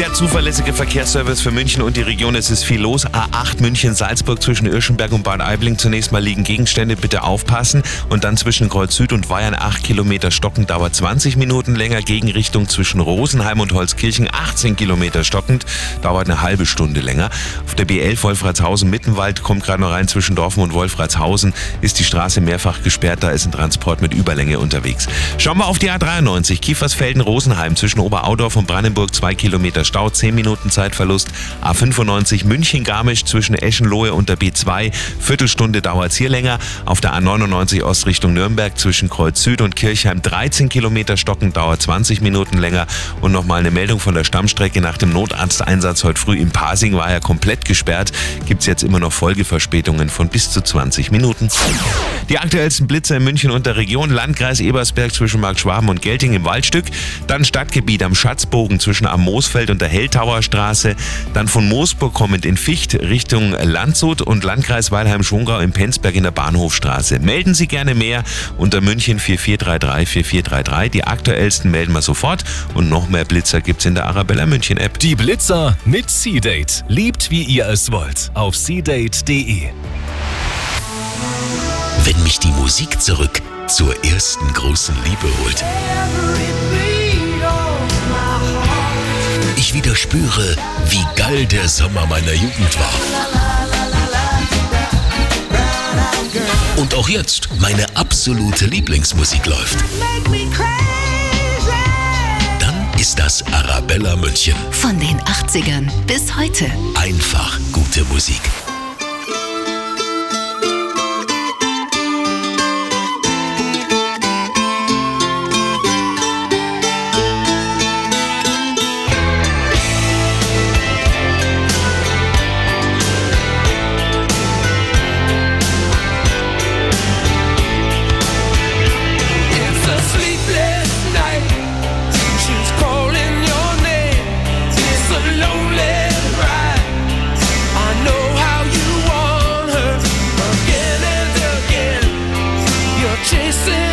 Der zuverlässige Verkehrsservice für München und die Region. Es ist viel los. A8 München-Salzburg zwischen Irschenberg und Bad Aibling. Zunächst mal liegen Gegenstände, bitte aufpassen. Und dann zwischen Kreuz Süd und Bayern 8 Kilometer stockend, dauert 20 Minuten länger. Gegenrichtung zwischen Rosenheim und Holzkirchen 18 Kilometer stockend, dauert eine halbe Stunde länger. Auf der B11 Wolfratshausen-Mittenwald kommt gerade noch rein zwischen Dorfen und Wolfratshausen. Ist die Straße mehrfach gesperrt, da ist ein Transport mit Überlänge unterwegs. Schauen wir auf die A93 Kiefersfelden-Rosenheim zwischen Oberaudorf und Brandenburg 2 Kilometer Stau, 10 Minuten Zeitverlust. A95 München-Garmisch zwischen Eschenlohe und der B2. Viertelstunde dauert es hier länger. Auf der A99 Ostrichtung Nürnberg zwischen Kreuz Süd und Kirchheim 13 Kilometer stocken, dauert 20 Minuten länger. Und nochmal eine Meldung von der Stammstrecke nach dem Notarzteinsatz heute früh im Pasing war ja komplett gesperrt. Gibt es jetzt immer noch Folgeverspätungen von bis zu 20 Minuten. Die aktuellsten Blitze in München und der Region. Landkreis Ebersberg zwischen Mark Schwaben und Gelting im Waldstück. Dann Stadtgebiet am Schatzbogen zwischen am Moosfeld und der Helltauer Straße, dann von Moosburg kommend in Ficht Richtung Landshut und Landkreis Weilheim-Schongau in Penzberg in der Bahnhofstraße. Melden Sie gerne mehr unter München 4433 4433. Die aktuellsten melden wir sofort und noch mehr Blitzer gibt's in der Arabella München App. Die Blitzer mit C-Date. Liebt wie ihr es wollt auf cdate.de. Wenn mich die Musik zurück zur ersten großen Liebe holt. Ich wieder spüre, wie geil der Sommer meiner Jugend war. Und auch jetzt meine absolute Lieblingsmusik läuft. Dann ist das Arabella München. Von den 80ern bis heute. Einfach gute Musik. Chasing